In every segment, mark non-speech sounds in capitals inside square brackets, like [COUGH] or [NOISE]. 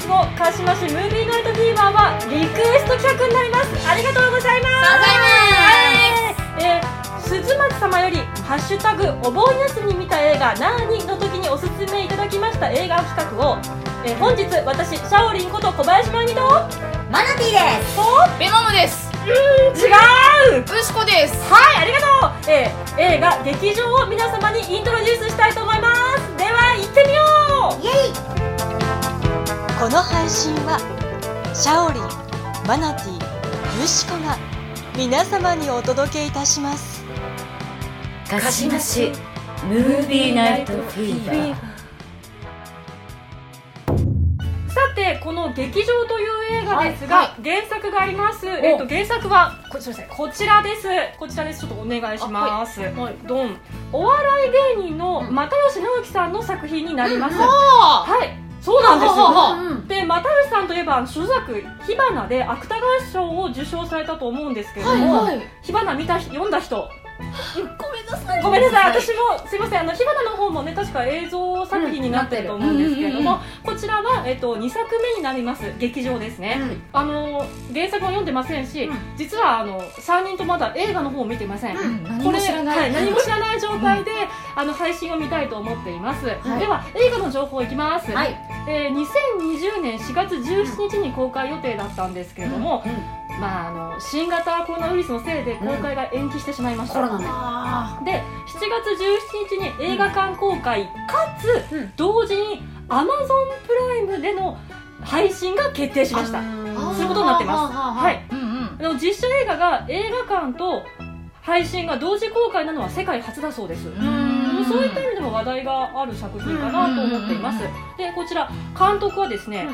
日の鹿島市ムービーナイトフィーバーはリクエスト企画になります。ありがとうございます。はいえー、鈴松様より「ハッシュタグお盆休みに見た映画なーに」の時におすすめいただきました映画企画を、えー、本日私シャオリンこと小林真由美とマナティーですとベマムです。違うウシコですはいありがとう、えー、映画劇場を皆様にイントロデュースしたいと思いますこの配信はシャオリンマナティユシコが皆様にお届けいたします。鹿島市ムービーナイトフィーバー。さてこの「劇場」という映画ですが、は原作があります、えっと、原作はこすみませんこちらです。こちらです。ちょっとお願いします、はい。ドン。お笑い芸人の又吉直樹さんの作品になります、あはいそうなんですよ、はははうん。で又吉さんといえば諸作「火花」で芥川賞を受賞されたと思うんですけれども、はいはい。火花見た人読んだ人。ごめんなさいごめんなさい、私もすいません、あの火花の方もね、確か映像作品になってると思うんですけれども、こちらは、えっと、2作目になります、劇場ですね。あの原作も読んでませんし、うん。実はあの3人とまだ映画の方を見てません。うん。何これも知らない。はい、何も知らない状態で、あの配信を見たいと思っています、では映画の情報いきます、はい。えー2020年4月17日に公開予定だったんですけれども、まあ、あの新型コロナウイルスのせいで公開が延期してしまいました、コロナね。あで7月17日に映画館公開かつ、うん。同時に Amazon プライムでの配信が決定しました。ー。そういうことになってます。ははい。うんうん。あの実写映画が映画館と配信が同時公開なのは世界初だそうです。ん。そういった意味でも話題がある作品かなと思っています。でこちら監督はですね、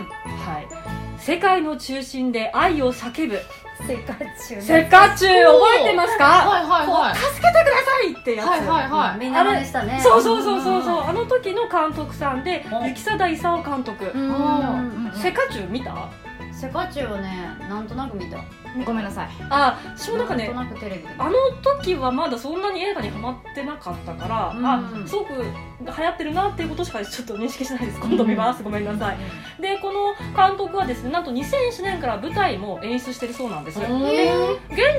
はい世界の中心で愛を叫ぶ。せっかちゅうせっかちゅう覚えてますか？はいはいはい。助けてくださいってやつ、はいはいはい。みんな真似したね。そうそうそうそうそう。あの時の監督さんでうん。雪貞勲監督。うん。うんセカチュウ見た？セカチュウをねなんとなく見たごめんなさい。あ私もなんかねなんとなくテレビで。あの時はまだそんなに映画にハマってなかったから、うん。あすごく流行ってるなっていうことしかちょっと認識してないです。今度見ます、ごめんなさい。でこの監督はですねなんと2001年から舞台も演出してるそうなんです。で現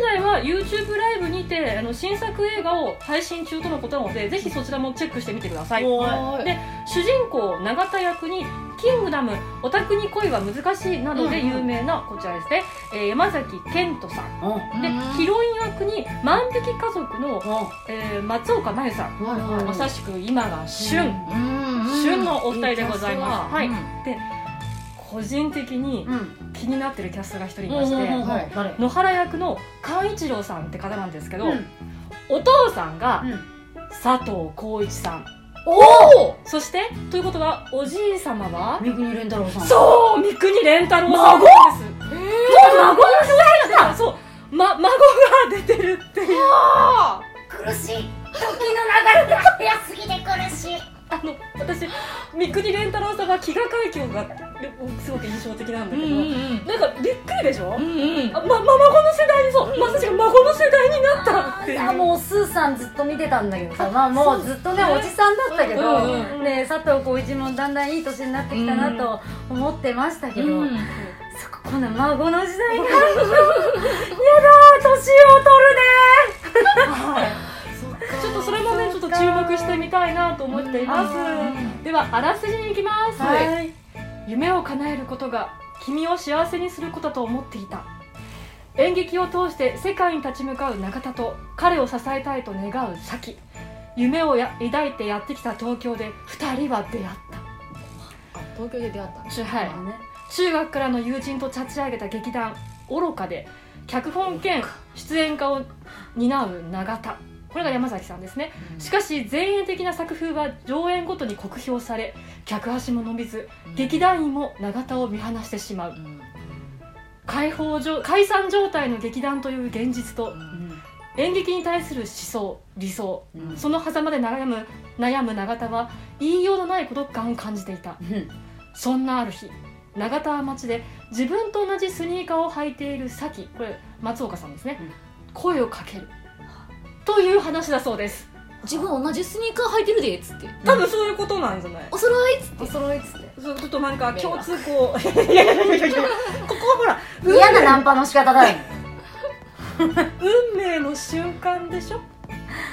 在は YouTube ライブにてあの新作映画を配信中とのことなのでぜひそちらもチェックしてみてください。はい。で主人公永田役に「キングダムオタクに恋は難しい」などで有名なこちらですね、えー山崎賢人さん。うん。でヒロイン役に「万引き家族の」えー松岡真優さん。はいはいまさしく今が旬、うん。旬のお二人でございます、はい。うん。で個人的にうん。気になってるキャストが一人いまして、うん。うんうんはい。誰野原役の寛一郎さんって方なんですけど、うん。お父さんがうん。佐藤浩市さん。おおそしてということはおじい様は？三國連太郎さん。そう三国連太郎さんです。もう孫の世そう、ま、孫が出てるっていう。苦しい。時の流れが早すぎて苦しい。あの私三国連太郎さんは飢餓海峡がすごく印象的なんだけど、なんかびっくりでしょ、うんうん。あま、ま、孫の世代にそうまさしく孫の世代になったっていう。いやもうスーさんずっと見てたんだけどさまあもうずっとねおじさんだったけど、うんうんね佐藤浩市もだんだんいい年になってきたなと思ってましたけど、うんそこ孫の時代が。[LAUGHS] やだー年をちょっとそれもねちょっと注目してみたいなと思っています、ではあらすじに行きます、取るね夢を叶えることが君を幸せにすることと思っていた。演劇を通して世界に立ち向かう永田と彼を支えたいと願う咲。夢をや抱いてやってきた東京で2人は出会っあ東京で出会ったはい、中学からの友人と立ち上げた劇団愚かで脚本兼出演家を担う永田。これが山崎さんですね。しかし前衛的な作風は上演ごとに酷評され客足も伸びず劇団員も永田を見放してしまう。解放状解散状態の劇団という現実と演劇に対する思想理想うん。その狭間で悩む悩む永田は言いようのない孤独感を感じていた。うん。そんなある日永田は町で自分と同じスニーカーを履いているサキこれ松岡さんですね、うん。声をかける。という話だそうです。自分同じスニーカー履いてるでっつって。多分そういうことなんじゃない？お揃いっつって。お揃いっつって。そうちょっとなんか共通こう。いやいやいやいやいやここはほら嫌なナンパの仕方だよ。運命の瞬間でしょ？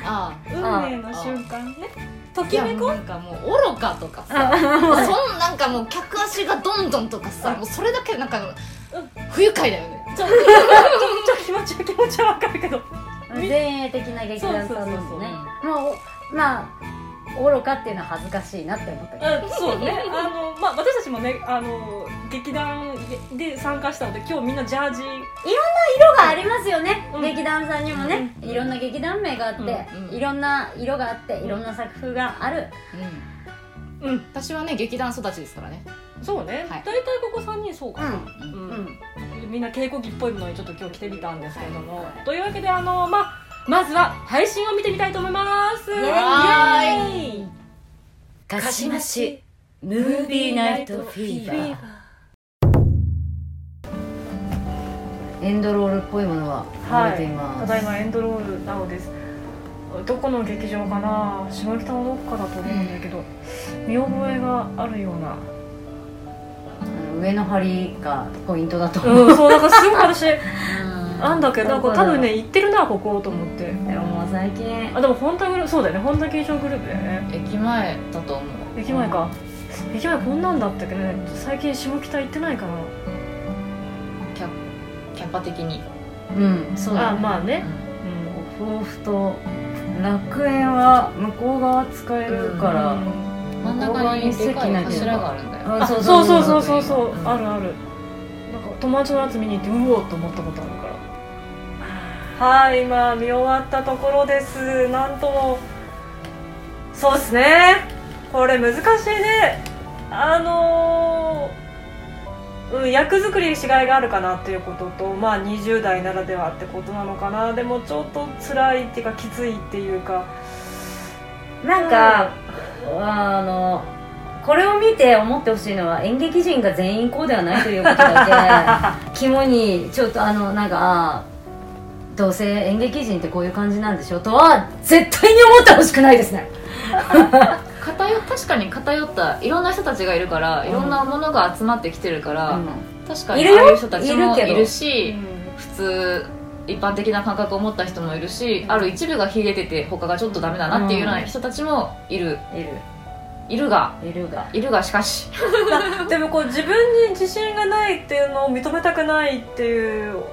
あ。運命の瞬間ねときめこ？もうなんかもう愚かとかさ。もうそんなんかもう客足がどんどんとかさもうそれだけなんか不愉快だよね。ちょっと気持ちは気持ちはわかるけど。[LAUGHS] 前衛的な劇団さんですね。もうまあ愚かっていうのは恥ずかしいなって思ったけど。あそうね。あのまあ私たちもねあの劇団で参加したので今日みんなジャージ色がありますよね、うん。劇団さんにもね、いろんな劇団名があって、うんうんいろんな色があっていろんな作風がある、うん。うん。私はね劇団育ちですからね。そうね、はい。大体ここ3人そうかな、ううん。うん。みんな稽古着っぽいものにちょっと今日着てみたんですけれども、というわけであのまあまずは配信を見てみたいと思います。イエはーイかしましムービーナイトフィーバー。エンドロールっぽいものがはい流れています、ただいまエンドロールなのです。どこの劇場かな？下北のどこかだと思うんだけど、見覚えがあるような。うん上の針がポイントだと思う、うんそうなんかすごい私 [LAUGHS] うんなんだっけどこう多分ね行ってるなここと思って。でももう最近。あでも本田グループそうだよね本田劇場グループだよね駅前だと思う。駅前か。駅前こんなんだったけどね。最近下北行ってないかなキャキャパ的に。うん。そうだ、あまあね。抱負と楽園は向こう側使えるから、うん。真ん中にでかい柱があるんだよ。あそうそう。そうそうそうあるある。なんか友達のやつ見に行ってうおっと思ったことあるからはい今見終わったところです。なんとも。そうですね。これ難しいね。あのーうん、役作りに違いがあるかなっていうこととまあ20代ならではってことなのかな。でもちょっと辛いっていうかきついっていうか。なんか、あのこれを見て思ってほしいのは演劇人が全員こうではないということだけ [LAUGHS] 肝にちょっとあのなんかどうせ演劇人ってこういう感じなんでしょとは絶対に思ってほしくないですね。偏確かに偏ったいろんな人たちがいるから、いろんなものが集まってきてるから、確かにいるよ？ああいう人たちもいるけど。いるしうん。普通一般的な感覚を持った人もいるし、ある一部が秀でてて他がちょっとダメだなっていうような人たちもいる、いる。いるが。いるが。いるがしかし。[LAUGHS] でもこう自分に自信がないっていうのを認めたくないっていうう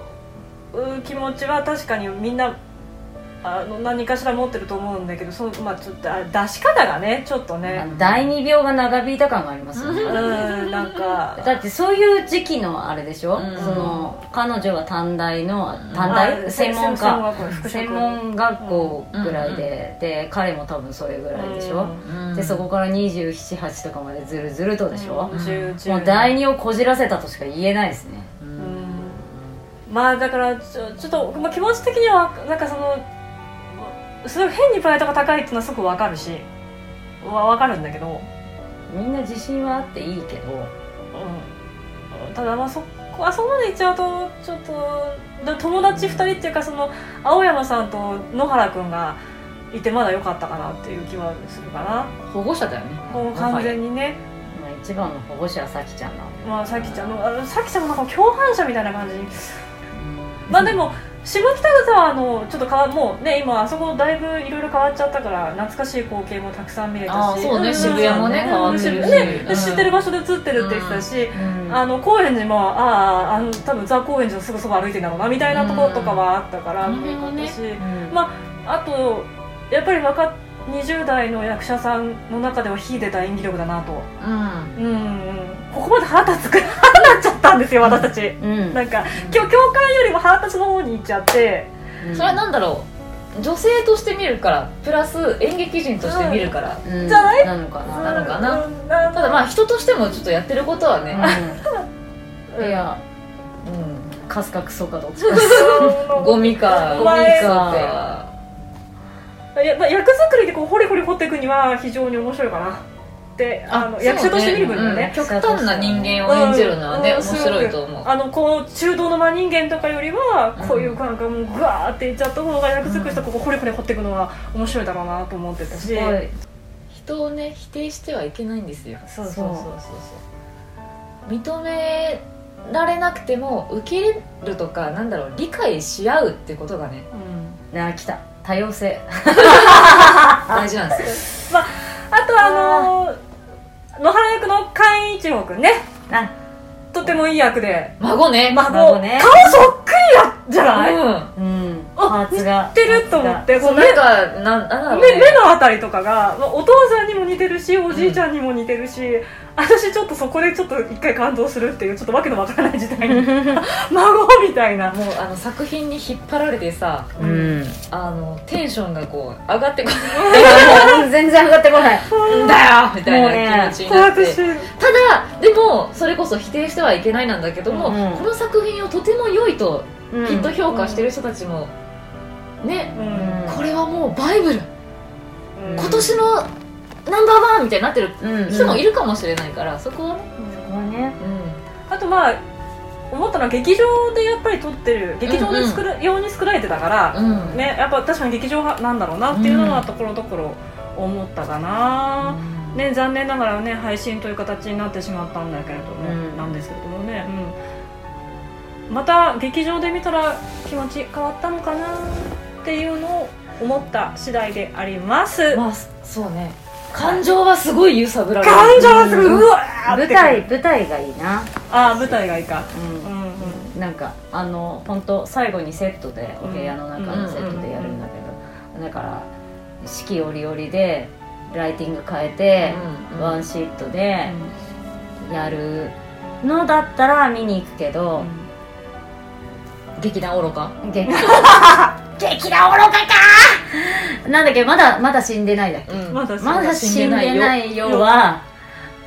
気持ちは確かにみんなあの何かしら持ってると思うんだけどその、まあ、ちょっとあ出し方がねちょっとあねの第二病が長引いた感がありますよね。うん。なんかだってそういう時期のあれでしょ、うん。その彼女は短大の短あ大専門専門家専門学校ぐらいで、で彼も多分それぐらいでしょ、でそこから278とかまでずるずるとでしょ、うん。10 10もう第二をこじらせたとしか言えないですね。うんまあだからちょちょっと、まあ、気持ち的にはなんかそのすごい変にプライドが高いっていうのはすごくわかるしわ分かるんだけど、みんな自信はあっていいけどうん、ただまあそこあそこまで行っちゃうとちょっとだ友達2人っていうかその青山さんと野原君がいてまだ良かったかなっていう気はするかな。保護者だよね。もう完全にね、まあ一番の保護者はさきちゃんなのまあさきちゃんのあのさきちゃんもなんか共犯者みたいな感じまあでも下北沢のちょっとかわもうね今あそこだいぶいろいろ変わっちゃったから懐かしい光景もたくさん見れたし。そうねん渋谷もね変わってるし。ねうん知ってる場所で映ってるって言ってたし、うんあの高円寺もあああの多分ザ・高円寺のすぐそば歩いてんだろうなみたいなところとかはあったからうん。よかったし、うん。まああとやっぱり若20代の役者さんの中では秀でた演技力だなと。うん。うんうん。ここまで腹立つくな [LAUGHS] っちゃったんですよ私たち、うん。なんか今日教官よりも腹立つの方に行っちゃって。うん。それはなんだろう。女性として見るからプラス演劇人として見るから、うん。じゃない？なのかな。なのかな。ただまあ人としてもちょっとやってることはね、うん。[LAUGHS] いやうん。カスかクソかどっちかう。んゴミかゴミかクソか。いやまあ役作りでこうホリホリ掘っていくには非常に面白いかなってあの役者として見る分にはね。うん、極端な人間を演じるのはね、うん面白いと思う。あのこう中道の真人間とかよりはうん。こういうなんかもうグワーっていっちゃった方が役作りしたここ掘り掘り掘っていくのは面白いだろうなと思ってたし。人をね否定してはいけないんですよ。そうそうそうそう。認められなくても受け入れるとかなんだろう理解し合うってことがね。うん。あ来た。多様性。[LAUGHS] 大事なんですよ。あとあのー野原役の寛一郎くんね。あ。とてもいい役で。孫ね。孫。孫ね。顔そっくりやじゃない、うん。うん。あパーツが。似てると思ってこそうなんかなんなんだろう目ね目のあたりとかがまあお父さんにも似てるしおじいちゃんにも似てるし、私ちょっとそこでちょっと一回感動するっていうちょっとわけのわからない時代に。[LAUGHS] 孫みたいな。もうあの作品に引っ張られてさうん。あのテンションがこう上がってこもう全然上がってこない。ないんだよみたいな気持ちになって、私。ただでもそれこそ否定してはいけないなんだけども、うん。この作品をとても良いとうん。きっと評価してる人たちも、ねううんん。これはもうバイブル。うん。今年のナンバーワンみたいになってる人もいるかもしれないから、そこはね、ここはねあとまあ思ったのは劇場でやっぱり撮ってる劇場で作る、ように作られてたから、うんねやっぱ確かに劇場なんだろうなっていうのはところどころ思ったかな、ね、残念ながらね配信という形になってしまったんだけれども、うんなんですけどもね、また劇場で見たら気持ち変わったのかなっていうのを思った次第であります、まあそうね感情はすごい揺さぶられる。感情がすごいうわーって。舞台舞台がいいな。ああ舞台がいいか。ううんんうん。なんかあの本当最後にセットでお部屋の中のセットでやるんだけど。だから四季折々でライティング変えて、うんうんワンシートでやるのだったら見に行くけど、劇団愚か？劇 [LAUGHS] 劇団愚かかなんだっけまだまだ死んでないだっけ？うん。まだまだ死んでないよ。は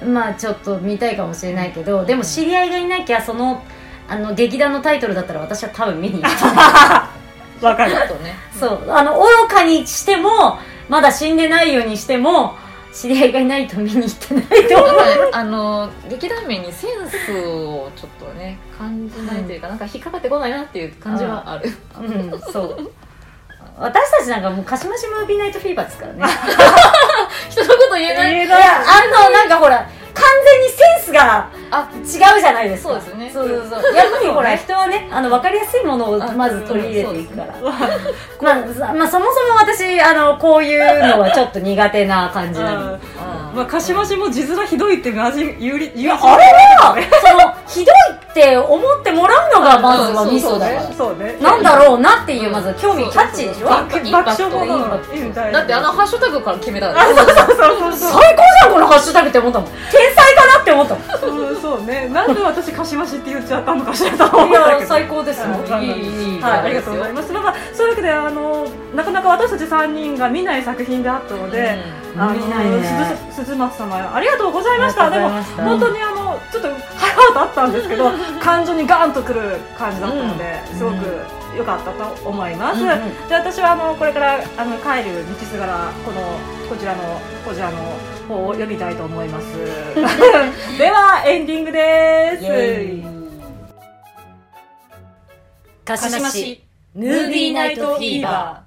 まあちょっと見たいかもしれないけどでも知り合いがいなきゃそのあの劇団のタイトルだったら私は多分見に行ってないわかるとね。そう。あの愚かにしてもまだ死んでないようにしても知り合いがいないと見に行ってないと。なんかねあの劇団名にセンスをちょっとね感じないというか、なんか引っかかってこないなっていう感じはある、うん。そう私たちなんかもう鹿島市ムービーナイトフィーバーですからね。[LAUGHS] 人のこと言えない、言えい。やあのなんかほら完全にセンスがあ違うじゃないですか。そうですね。そうそうそう。やっぱりほら人はねあの分かりやすいものをまず取り入れていくから、[LAUGHS] まあ、さまあそもそも私あのこういうのはちょっと苦手な感じなのうんうんまあ、鹿島市も字面ひどいってマジ有利有利あれ？はそのひどいって思ってもらうのがまずはミソだからそうねなん。だろうなっていうまず興味キャッチでしょ爆笑もだってあのハッシュタグから決めたあそうそうそうそう。最高じゃんこのハッシュタグって思ったもん。天才かなって思ったもんそうね。なんで私鹿島市って言っちゃったのかしらと思っいやたけど最高ですよ。うんいいいいいいはい、ありがとうございます。まあまあ、そういうわけで、あの、なかなか私たち三人が見ない作品であったので。あの、見ないね鈴鈴松様、ありがとうございました。でも本当に、あの、ちょっと、ハートあったんですけど、[LAUGHS] 感情にガーンとくる感じだったので、すごく良かったと思います。で、私は、あの、これから、あの、帰る道すがら、この、こちらの、こちらの。方を読みたいと思います。[LAUGHS] では、エンディングです。鹿鹿島市ムービーナイトフィーバ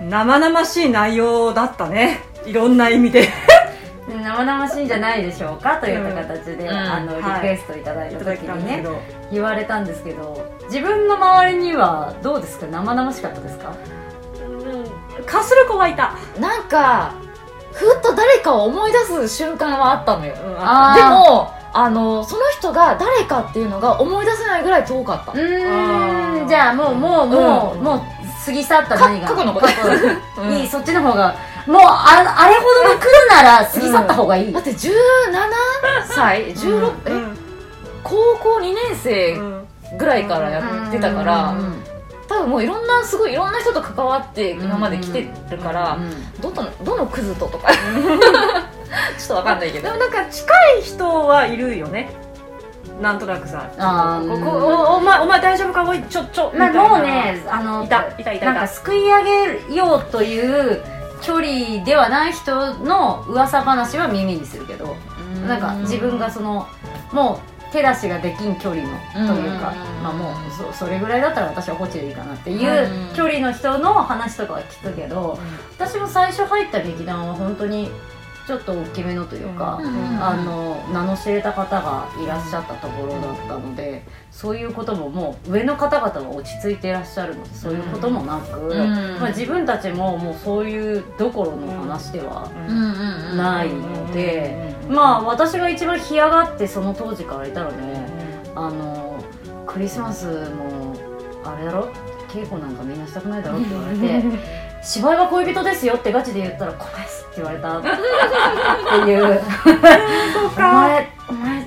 生々しい内容だったね。いろんな意味で。ー [LAUGHS] 生々しいんじゃないでしょうかといった形で、うん。あのリはい。クエストいただいた時にねきたんですけど、言われたんですけど自分の周りにはどうですか？生々しかったですか？かする子はいた、なんかふっと誰かを思い出す瞬間はあったのよ、あー。でもあのその人が誰かっていうのが思い出せないぐらい遠かった。うー。んじゃあもうもうもう、うん。もう過ぎ去ったか何が。過去のこと。うん。いいそっちの方が。もうああれほどの来るなら過ぎ去った方がいい、だって17歳？16、えうん。高校2年生うんぐらいからやってたから、うん。多分もういろんなすごいいろんな人と関わって今まで来てるから、うん。どのどのクズととか。[LAUGHS] ちょっとわかんないけど。でもなんか近い人はいるよねなんとなくさここおお前お前大丈夫かおいちょちょまあもうねあのいたいたいたなんかすくい上げようという距離ではない人の噂話は耳にするけどなんか自分がそのもう手出しができん距離のというかうんまあもうそそれぐらいだったら私はこっちでいいかなっていうん。う距離の人の話とかは聞くけど私も最初入った劇団は本当にちょっと大きめのというか、うんあの名の知れた方がいらっしゃったところだったのでそういうことももう上の方々は落ち着いていらっしゃるのでそういうこともなく、んまあ、自分たちももうそういうどころの話ではないので、まあ私が一番干上がってその当時からいたらねあのクリスマスもあれだろ？稽古なんかみんなしたくないだろ？って言われて。[LAUGHS] 芝居は恋人ですよってガチで言ったら「こです」って言われた。っていうお前お前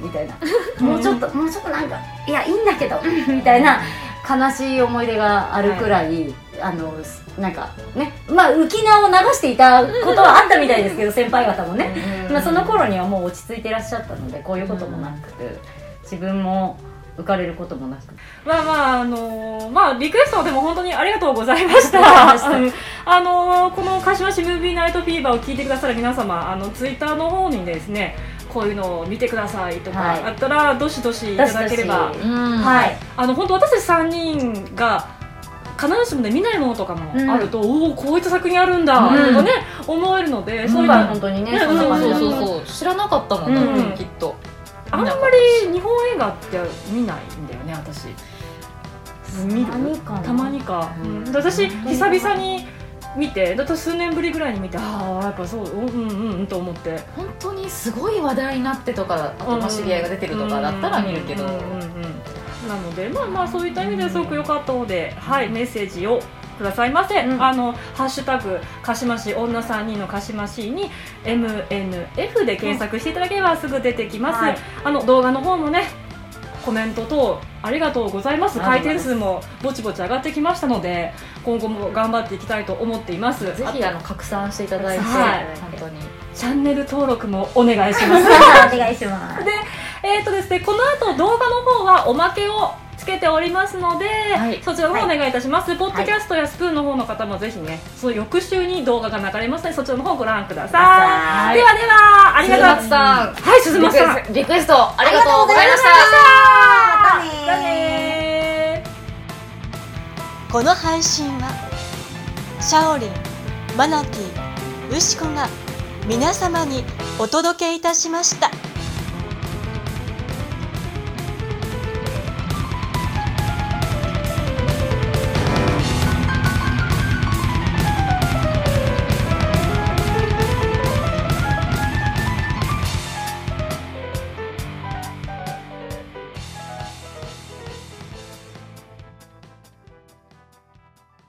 みたいな。もうちょっともうちょっとなんかいやいいんだけどみたいな悲しい思い出があるくらい、あのなんかねまあ浮き名を流していたことはあったみたいですけど先輩方もね、まあ、その頃にはもう落ち着いていらっしゃったのでこういうこともなく自分も浮かれることもなく。まあまああのーまあリクエストでも本当にありがとうございました。あのーこの鹿島市ムービーナイトフィーバーを聞いてくださる皆様あのツイッターの方にですねこういうのを見てくださいとか、はい。あったらどしどしいただければ。うん。はい。あの本当私たち3人が必ずしもね見ないものとかもあると、おおこういった作品あるんだ、うん。とかね思えるので、そういうの本当にねねそうそうそうそう。知らなかったもんうん。ねきっとあんまり日本映画って見ないんだよね私。見る？たまにかな。たまにか、うん。私久々に見てだって数年ぶりぐらいに見てああやっぱそううんうんうんと思って。本当にすごい話題になってとかあとまあ知り合いが出てるとかだったら見るけど。なのでまあまあそういった意味ですごく良かったので、はい、メッセージをくださいませ、うん。あのハッシュタグ鹿島市女3人の鹿島市に MNF で検索していただければすぐ出てきます、はい。あの動画の方もねコメント等ありがとうございます。回転数もぼちぼち上がってきましたので今後も頑張っていきたいと思っています。ぜひあの拡散していただいてはい。本当に。チャンネル登録もお願いします。[LAUGHS] お願いします。で、えーとですね、この後動画の方はおまけをつけておりますので、はい。そちらの方お願いいたします、ポッドキャストやスプーンの方の方もぜひねその翌週に動画が流れますのでそちらの方ご覧ください、はい。ではではありがとう鈴松さん。はい鈴松さん。リクエストありがとうございました。また。ねー。だねー。この配信はシャオリンマナティウシコが皆様にお届けいたしました。